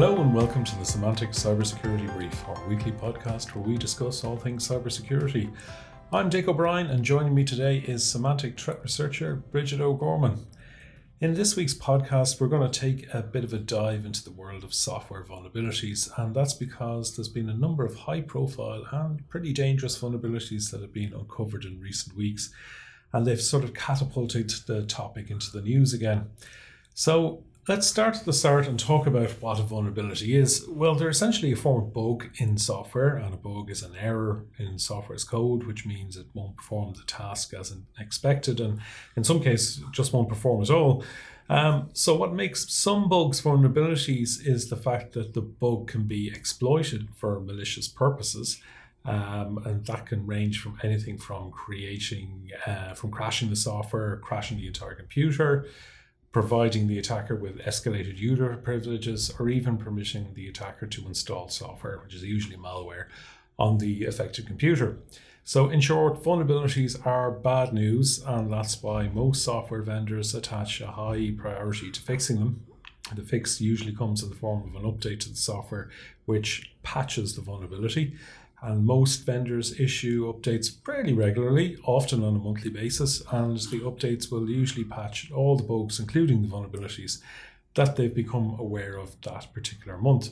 Hello and welcome to the Symantec Cybersecurity Brief, our weekly podcast where we discuss all things cybersecurity. I'm Dick O'Brien and joining me today is Symantec threat researcher Bridget O'Gorman. In this week's podcast, we're going to take a bit of a dive into the world of software vulnerabilities, and that's because there's been a number of high profile and pretty dangerous vulnerabilities that have been uncovered in recent weeks, and they've sort of catapulted the topic into the news again. So, Let's start at the start and talk about what a vulnerability is. Well, they're essentially a form of bug in software, and a bug is an error in software's code, which means it won't perform the task as expected, and in some cases, just won't perform at all. Um, so, what makes some bugs vulnerabilities is the fact that the bug can be exploited for malicious purposes. Um, and that can range from anything from creating, uh, from crashing the software, crashing the entire computer, providing the attacker with escalated user privileges, or even permitting the attacker to install software, which is usually malware, on the affected computer. So, in short, vulnerabilities are bad news, and that's why most software vendors attach a high priority to fixing them. The fix usually comes in the form of an update to the software which patches the vulnerability and most vendors issue updates fairly regularly, often on a monthly basis, and the updates will usually patch all the bugs, including the vulnerabilities, that they've become aware of that particular month.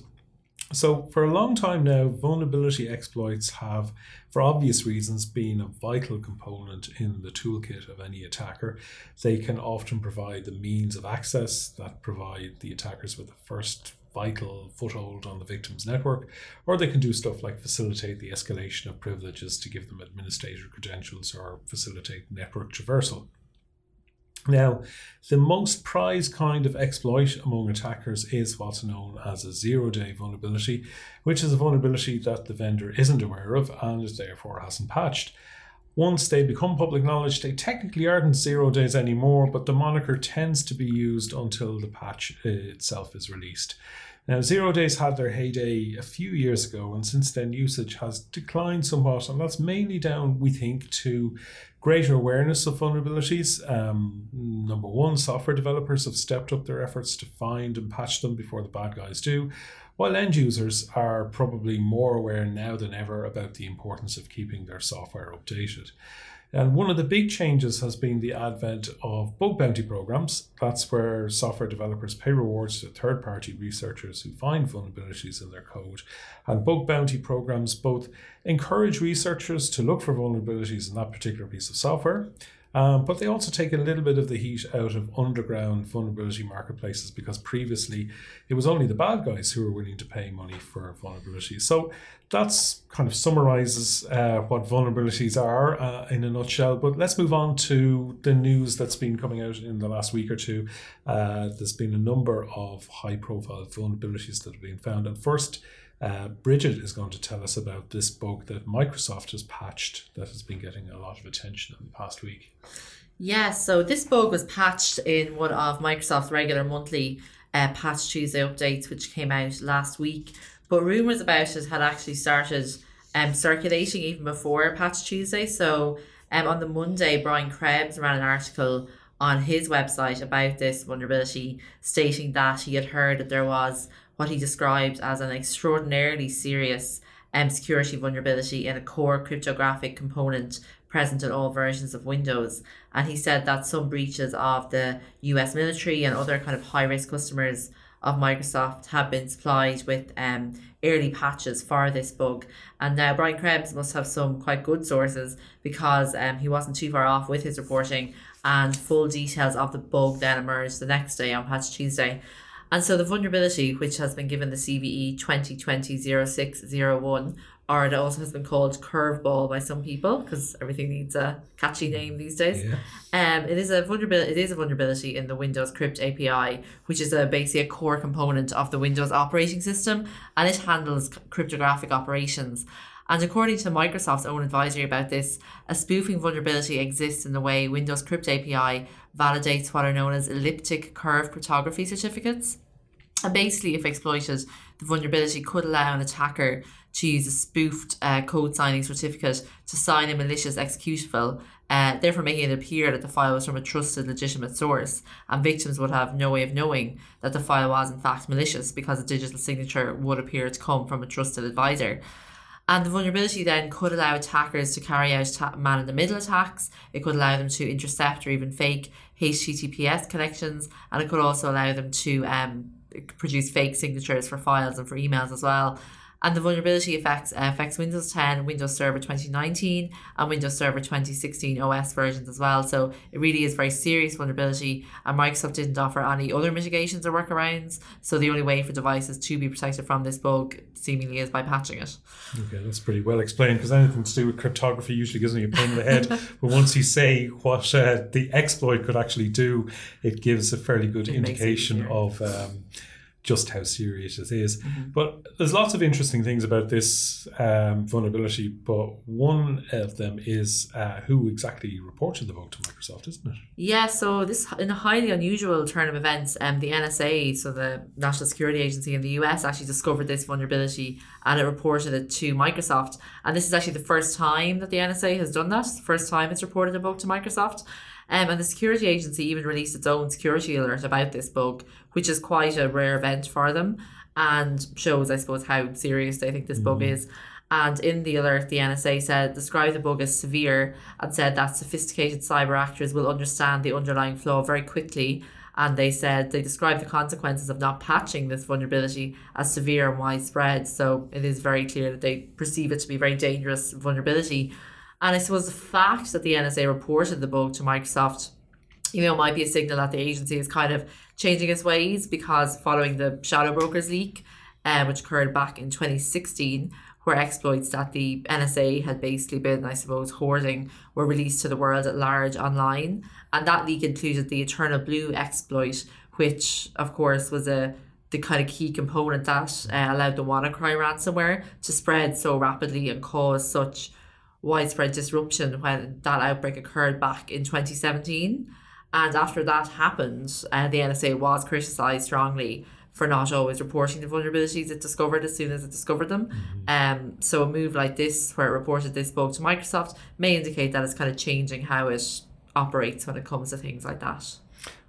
So, for a long time now, vulnerability exploits have, for obvious reasons, been a vital component in the toolkit of any attacker. They can often provide the means of access that provide the attackers with the first vital foothold on the victim's network, or they can do stuff like facilitate the escalation of privileges to give them administrator credentials or facilitate network traversal. Now, the most prized kind of exploit among attackers is what's known as a zero day vulnerability, which is a vulnerability that the vendor isn't aware of and therefore hasn't patched. Once they become public knowledge, they technically aren't zero days anymore, but the moniker tends to be used until the patch uh, itself is released. Now, zero days had their heyday a few years ago, and since then, usage has declined somewhat, and that's mainly down, we think, to greater awareness of vulnerabilities. Um, number one, software developers have stepped up their efforts to find and patch them before the bad guys do, while end users are probably more aware now than ever about the importance of keeping their software updated. And one of the big changes has been the advent of bug bounty programs. That's where software developers pay rewards to third party researchers who find vulnerabilities in their code. And bug bounty programs both encourage researchers to look for vulnerabilities in that particular piece of software um, but they also take a little bit of the heat out of underground vulnerability marketplaces because previously it was only the bad guys who were willing to pay money for vulnerabilities. So that's kind of summarizes uh, what vulnerabilities are uh, in a nutshell. But let's move on to the news that's been coming out in the last week or two. Uh, there's been a number of high profile vulnerabilities that have been found. And first, uh, Bridget is going to tell us about this bug that Microsoft has patched that has been getting a lot of attention in the past week. Yeah, so this bug was patched in one of Microsoft's regular monthly uh, Patch Tuesday updates, which came out last week. But rumors about it had actually started um, circulating even before Patch Tuesday. So um, on the Monday, Brian Krebs ran an article on his website about this vulnerability, stating that he had heard that there was what he described as an extraordinarily serious um, security vulnerability in a core cryptographic component present in all versions of Windows. And he said that some breaches of the US military and other kind of high risk customers of Microsoft have been supplied with um, early patches for this bug. And now Brian Krebs must have some quite good sources because um, he wasn't too far off with his reporting, and full details of the bug then emerged the next day on Patch Tuesday. And so the vulnerability, which has been given the CVE 2020-0601, or it also has been called curveball by some people because everything needs a catchy name these days. Yeah. Um, it is a vulnerability. It is a vulnerability in the Windows CryptoAPI, which is a basically a core component of the Windows operating system, and it handles cryptographic operations. And according to Microsoft's own advisory about this, a spoofing vulnerability exists in the way Windows CryptoAPI validates what are known as elliptic curve cryptography certificates. And basically, if exploited, the vulnerability could allow an attacker to use a spoofed uh, code signing certificate to sign a malicious executable, uh, therefore making it appear that the file was from a trusted, legitimate source, and victims would have no way of knowing that the file was in fact malicious because a digital signature would appear to come from a trusted advisor. And the vulnerability then could allow attackers to carry out ta- man in the middle attacks. It could allow them to intercept or even fake HTTPS connections, and it could also allow them to um, produce fake signatures for files and for emails as well. And the vulnerability affects uh, affects Windows 10, Windows Server 2019, and Windows Server 2016 OS versions as well. So it really is very serious vulnerability. And Microsoft didn't offer any other mitigations or workarounds. So the only way for devices to be protected from this bug seemingly is by patching it. Okay, that's pretty well explained because anything to do with cryptography usually gives me a pain in the head. but once you say what uh, the exploit could actually do, it gives a fairly good It indication of. Um, just how serious it is. Mm-hmm. But there's lots of interesting things about this um, vulnerability, but one of them is uh, who exactly reported the bug to Microsoft, isn't it? Yeah, so this in a highly unusual turn of events, um, the NSA, so the National Security Agency in the US, actually discovered this vulnerability and it reported it to Microsoft. And this is actually the first time that the NSA has done that. It's the first time it's reported a bug to Microsoft. Um, and the security agency even released its own security alert about this bug, which is quite a rare event for them and shows, I suppose, how serious they think this bug is. And in the alert, the NSA said described the bug as severe and said that sophisticated cyber actors will understand the underlying flaw very quickly. And they said they described the consequences of not patching this vulnerability as severe and widespread. So it is very clear that they perceive it to be a very dangerous vulnerability. And I suppose the fact that the NSA reported the bug to Microsoft you know, might be a signal that the agency is kind of changing its ways because following the Shadow Brokers leak, uh, which occurred back in 2016, where exploits that the NSA had basically been, I suppose, hoarding were released to the world at large online. And that leak included the Eternal Blue exploit, which, of course, was a the kind of key component that uh, allowed the WannaCry ransomware to spread so rapidly and cause such widespread disruption when that outbreak occurred back in 2017. And after that happened, uh, the NSA was criticised strongly for not always reporting the vulnerabilities it discovered as soon as it discovered them. Um, so a move like this, where it reported this bug to Microsoft, may indicate that it's kind of changing how it operates when it comes to things like that.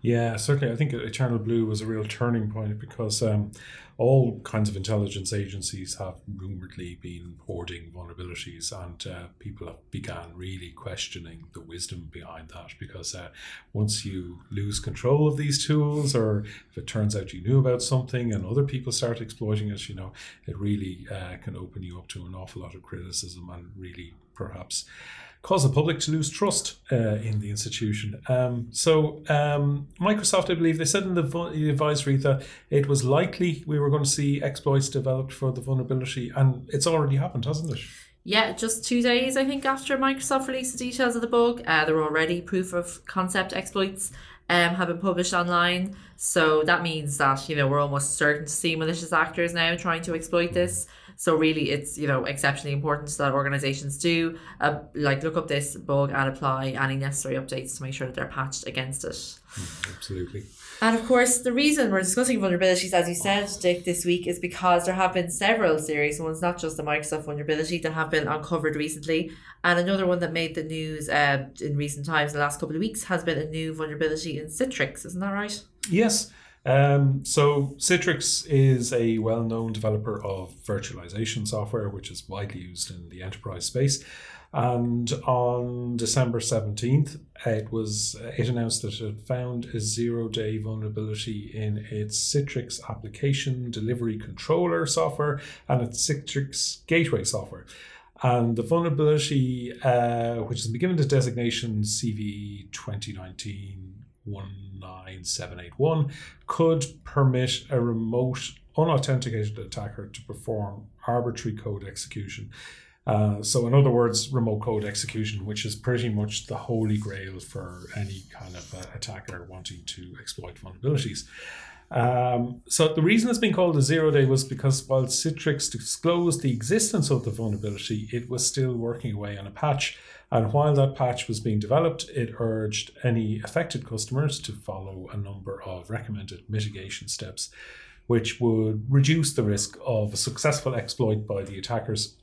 Yeah, certainly. I think Eternal Blue was a real turning point because um, all kinds of intelligence agencies have rumoredly been hoarding vulnerabilities, and uh, people have began really questioning the wisdom behind that. Because uh, once you lose control of these tools, or if it turns out you knew about something and other people start exploiting it, you know, it really uh, can open you up to an awful lot of criticism and really perhaps cause the public to lose trust uh, in the institution. Um, so, um, Microsoft, I believe, they said in the, the advisory that it was likely we were going to see exploits developed for the vulnerability, and it's already happened, hasn't it? Yeah, just two days, I think, after Microsoft released the details of the bug, uh, there were already proof of concept exploits um, have been published online. So that means that, you know, we're almost certain to see malicious actors now trying to exploit this. So really, it's, you know, exceptionally important that organizations do, uh, like, look up this bug and apply any necessary updates to make sure that they're patched against it. Absolutely. And of course, the reason we're discussing vulnerabilities, as you said, Dick, this week is because there have been several serious ones, not just the Microsoft vulnerability, that have been uncovered recently. And another one that made the news uh, in recent times, the last couple of weeks, has been a new vulnerability in Citrix. Isn't that right? Yes. Um, so Citrix is a well-known developer of virtualization software, which is widely used in the enterprise space. And on December seventeenth, it was it announced that it had found a zero-day vulnerability in its Citrix application delivery controller software and its Citrix gateway software. And the vulnerability, uh, which has been given the designation CVE 2019 19781, could permit a remote, unauthenticated attacker to perform arbitrary code execution. Uh, so, in other words, remote code execution, which is pretty much the holy grail for any kind of uh, attacker wanting to exploit vulnerabilities. Um, so the reason it's been called a zero day was because while Citrix disclosed the existence of the vulnerability, it was still working away on a patch. And while that patch was being developed, it urged any affected customers to follow a number of recommended mitigation steps which would reduce the risk of a successful exploit by the attackers.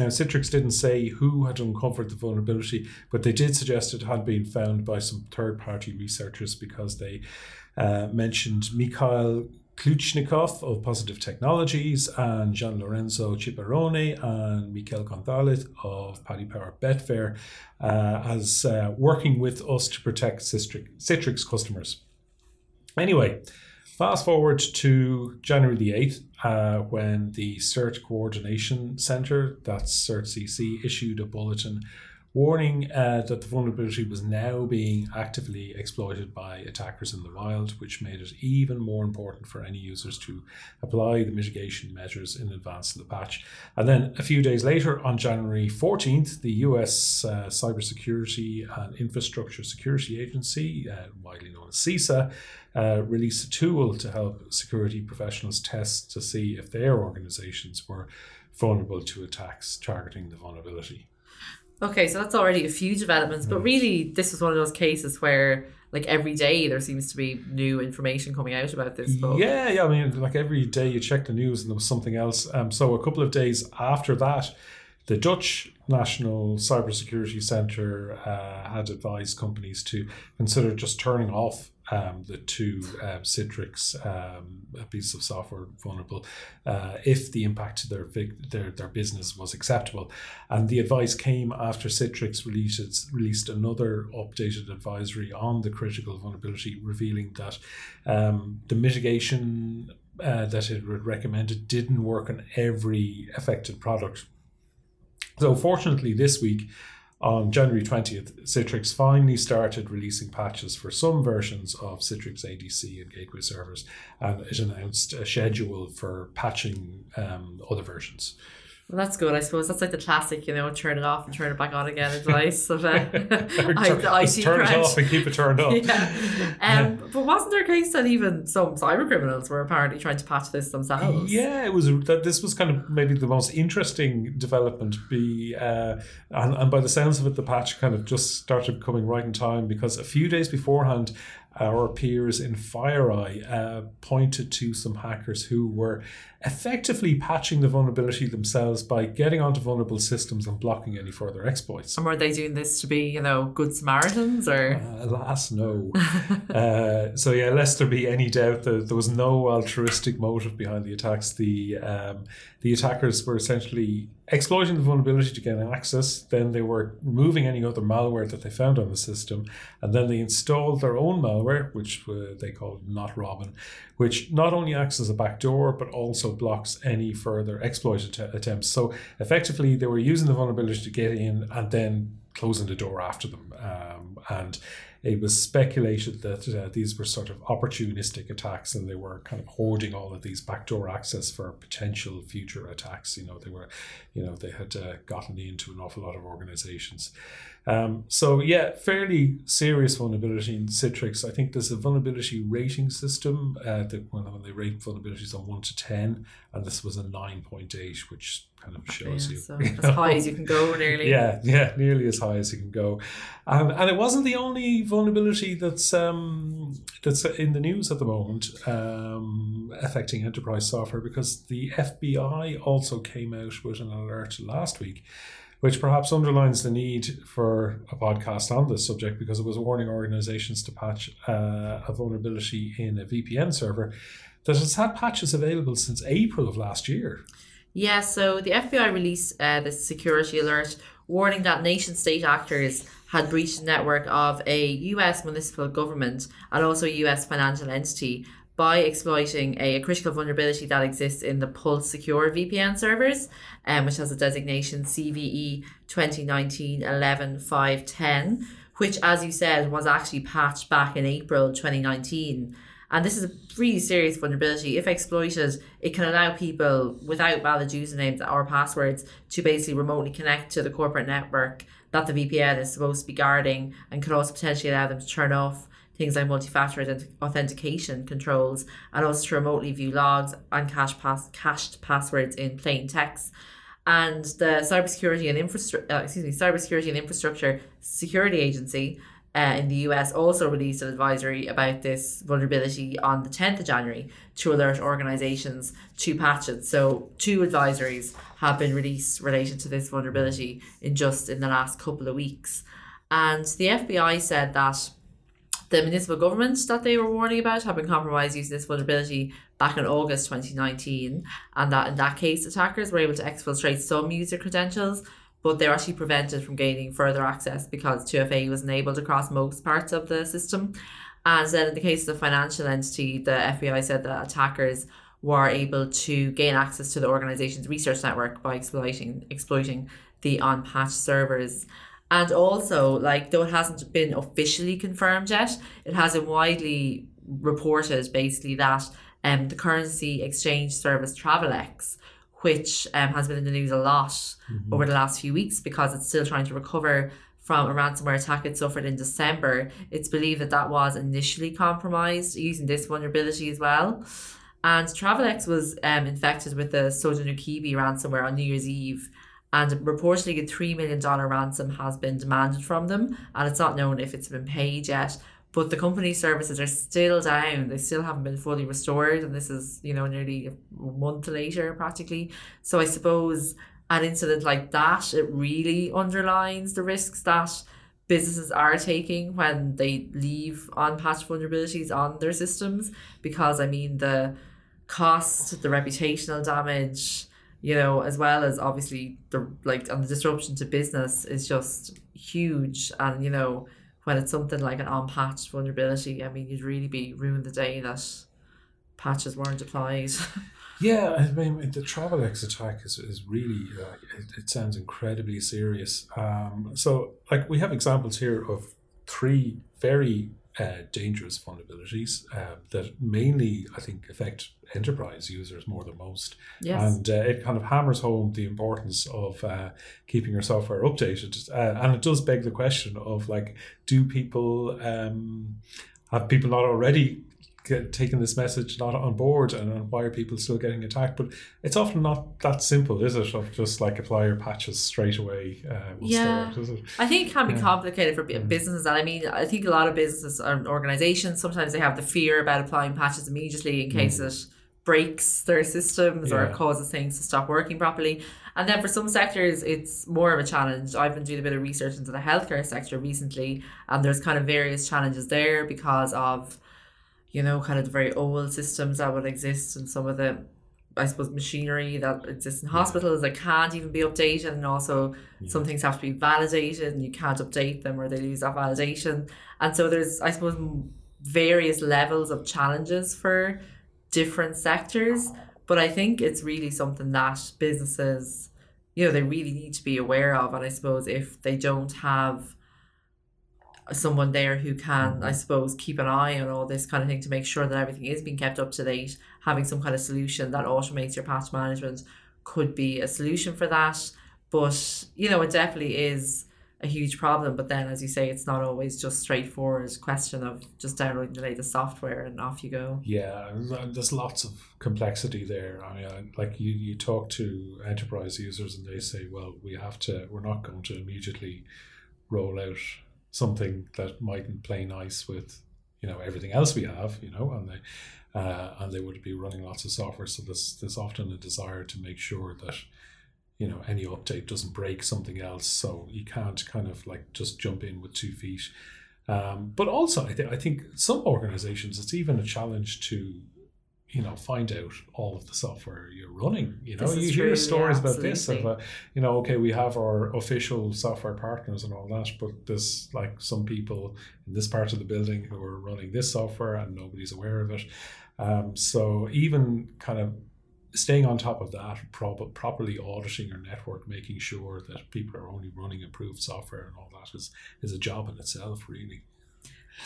Now, Citrix didn't say who had uncovered the vulnerability, but they did suggest it had been found by some third party researchers because they uh, mentioned Mikhail Klyuchnikov of Positive Technologies and Gian Lorenzo Cipparrone and Mikel Gonzalez of Paddy Power Betfair uh, as uh, working with us to protect Citrix, Citrix customers. Anyway, fast forward to January the 8th, uh, when the CERT Coordination Center, that's CERT-CC, issued a bulletin warning uh, that the vulnerability was now being actively exploited by attackers in the wild, which made it even more important for any users to apply the mitigation measures in advance of the patch. And then a few days later, on January 14th, the US uh, Cybersecurity and Infrastructure Security Agency, uh, widely known as CISA, uh, released a tool to help security professionals test to see if their organizations were vulnerable to attacks targeting the vulnerability. Okay, so that's already a few developments, but really, this is one of those cases where, like, every day there seems to be new information coming out about this bug. Yeah, yeah. I mean, like every day you check the news and there was something else. Um, so a couple of days after that, the Dutch National Cybersecurity Centre uh, had advised companies to consider just turning off um, the two uh, Citrix um, pieces of software vulnerable uh, if the impact to their, their their business was acceptable. And the advice came after Citrix released released another updated advisory on the critical vulnerability, revealing that um, the mitigation uh, that it would recommended didn't work on every affected product. So, fortunately, this week on January 20th, Citrix finally started releasing patches for some versions of Citrix ADC and gateway servers, and it announced a schedule for patching um, other versions. Well, that's good. I suppose that's like the classic, you know, turn it off and turn it back on again advice of uh, I, IT turn crunch. it off and keep it turned off. yeah. Um, but wasn't there a case that even some cyber criminals were apparently trying to patch this themselves? Yeah, it was. That this was kind of maybe the most interesting development. Be uh, and, and by the sounds of it, the patch kind of just started coming right in time because a few days beforehand, our peers in FireEye uh, pointed to some hackers who were effectively patching the vulnerability themselves by getting onto vulnerable systems and blocking any further exploits. And were they doing this to be, you know, good Samaritans or? Uh, alas, no. uh, so yeah, lest there be any doubt that there was no altruistic motive behind the attacks. The um, the attackers were essentially exploiting the vulnerability to gain access. Then they were removing any other malware that they found on the system, and then they installed their own malware, which uh, they called Not Robin, which not only acts as a backdoor but also blocks any further exploit att- attempts. So effectively, they were using the vulnerability to get in and then closing the door after them. Um, and it was speculated that uh, these were sort of opportunistic attacks and they were kind of hoarding all of these backdoor access for potential future attacks. You know, they were, you know, they had uh, gotten into an awful lot of organizations. Um, so yeah, fairly serious vulnerability in Citrix. I think there's a vulnerability rating system uh, that when, when they rate vulnerabilities on one to ten, and this was a nine point eight, which kind of shows yeah, you, so you as high as you can go, nearly. Yeah, yeah, nearly as high as you can go, and and it wasn't the only vulnerability that's um that's in the news at the moment um, affecting enterprise software because the FBI also came out with an alert last week which perhaps underlines the need for a podcast on this subject because it was warning organizations to patch uh, a vulnerability in a VPN server that has had patches available since April of last year. Yeah, so the FBI released uh, the security alert warning that nation state actors had breached the network of a US municipal government and also a US financial entity by exploiting a, a, critical vulnerability that exists in the Pulse Secure VPN servers, um, which has a designation CVE 2019 11 510, which, as you said, was actually patched back in April 2019. And this is a really serious vulnerability. If exploited, it can allow people without valid usernames or passwords to basically remotely connect to the corporate network that the VPN is supposed to be guarding and could also potentially allow them to turn off things like multi-factor authentication controls and also to remotely view logs and cache pass- cached passwords in plain text. And the Cybersecurity and Infrastructure, uh, excuse me, Cybersecurity and Infrastructure Security Agency uh, in the US also released an advisory about this vulnerability on the 10th of January to alert organizations to patch it. So, two advisories have been released related to this vulnerability in just in the last couple of weeks. And the FBI said that the municipal government that they were warning about had been compromised using this vulnerability back in August 2019, and that in that case, attackers were able to exfiltrate some user credentials but they're actually prevented from gaining further access because 2FA was enabled across most parts of the system. And then in the case of the financial entity, the FBI said that attackers were able to gain access to the organization's research network by exploiting exploiting the unpatched servers. And also, like though it hasn't been officially confirmed yet, it has been widely reported basically that um, the currency exchange service Travelex which um, has been in the news a lot mm-hmm. over the last few weeks because it's still trying to recover from a ransomware attack it suffered in December. It's believed that that was initially compromised using this vulnerability as well. And Travelex was um, infected with the Sodinokibi ransomware on New Year's Eve. And reportedly, a $3 million ransom has been demanded from them. And it's not known if it's been paid yet but the company services are still down. They still haven't been fully restored, and this is you know nearly a month later practically. So I suppose an incident like that it really underlines the risks that businesses are taking when they leave unpatched vulnerabilities on their systems. Because I mean the cost, the reputational damage, you know, as well as obviously the like and the disruption to business is just huge, and you know when it's something like an unpatched vulnerability, I mean, you'd really be ruined the day that patches weren't applied. yeah, I mean, the Travelex attack is, is really, uh, it, it sounds incredibly serious. Um, so, like, we have examples here of three very uh, dangerous vulnerabilities uh, that mainly, I think, affect enterprise users more than most. Yes. And uh, it kind of hammers home the importance of uh, keeping your software updated. Uh, and it does beg the question of like, do people um, have people not already get, taking this message not on board and why are people still getting attacked but it's often not that simple is it of just like apply your patches straight away uh, yeah start, i think it can be yeah. complicated for businesses and i mean i think a lot of businesses and organizations sometimes they have the fear about applying patches immediately in case mm. it breaks their systems yeah. or causes things to stop working properly and then for some sectors, it's more of a challenge. I've been doing a bit of research into the healthcare sector recently, and there's kind of various challenges there because of you know, kind of the very old systems that would exist and some of the, I suppose, machinery that exists in hospitals that can't even be updated. And also, yeah. some things have to be validated and you can't update them or they lose that validation. And so, there's, I suppose, various levels of challenges for different sectors. But I think it's really something that businesses, you know, they really need to be aware of. And I suppose if they don't have, someone there who can, I mm-hmm. suppose, keep an eye on all this kind of thing to make sure that everything is being kept up to date. Having some kind of solution that automates your patch management could be a solution for that. But, you know, it definitely is a huge problem. But then, as you say, it's not always just straightforward question of just downloading the latest software and off you go. Yeah, uh, there's lots of complexity there. I mean, like you, you talk to enterprise users and they say, well, we have to, we're not going to immediately roll out something that mightn't play nice with you know everything else we have you know and they uh, and they would be running lots of software. So there's there's often a desire to make sure that you know any update doesn't break something else. So you can't kind of like just jump in with two feet. Um, but also I, th- I think some organizations it's even a challenge to you know find out all of the software you're running you know? You hear true. stories yeah, about this of uh, you know okay we have our official software partners and all that but there's like some people in this part of the building who are running this software and nobody's aware of it. Um, so even kind of staying on top of that prob- properly auditing your network making sure that people are only running approved software and all that is is a job in itself really.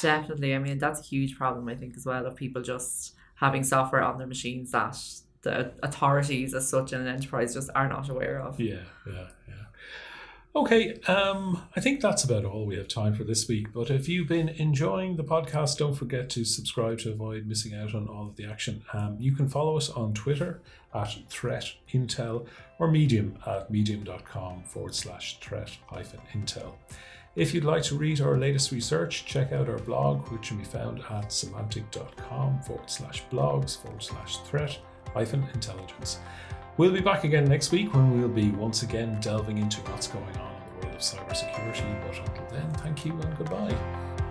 Definitely. I mean that's a huge problem i think as well of people just having software on their machines that the authorities as such in an enterprise just are not aware of. Yeah, yeah, yeah. Okay, um, I think that's about all we have time for this week. But if you've been enjoying the podcast, don't forget to subscribe to avoid missing out on all of the action. Um, you can follow us on Twitter at Threat Intel or Medium at medium.com forward slash threat hyphen intel. If you'd like to read our latest research, check out our blog, which can be found at symantec.com forward slash blogs forward slash threat hyphen intelligence. We'll be back again next week when we'll be once again delving into what's going on in the world of cybersecurity. But until then, thank you and goodbye.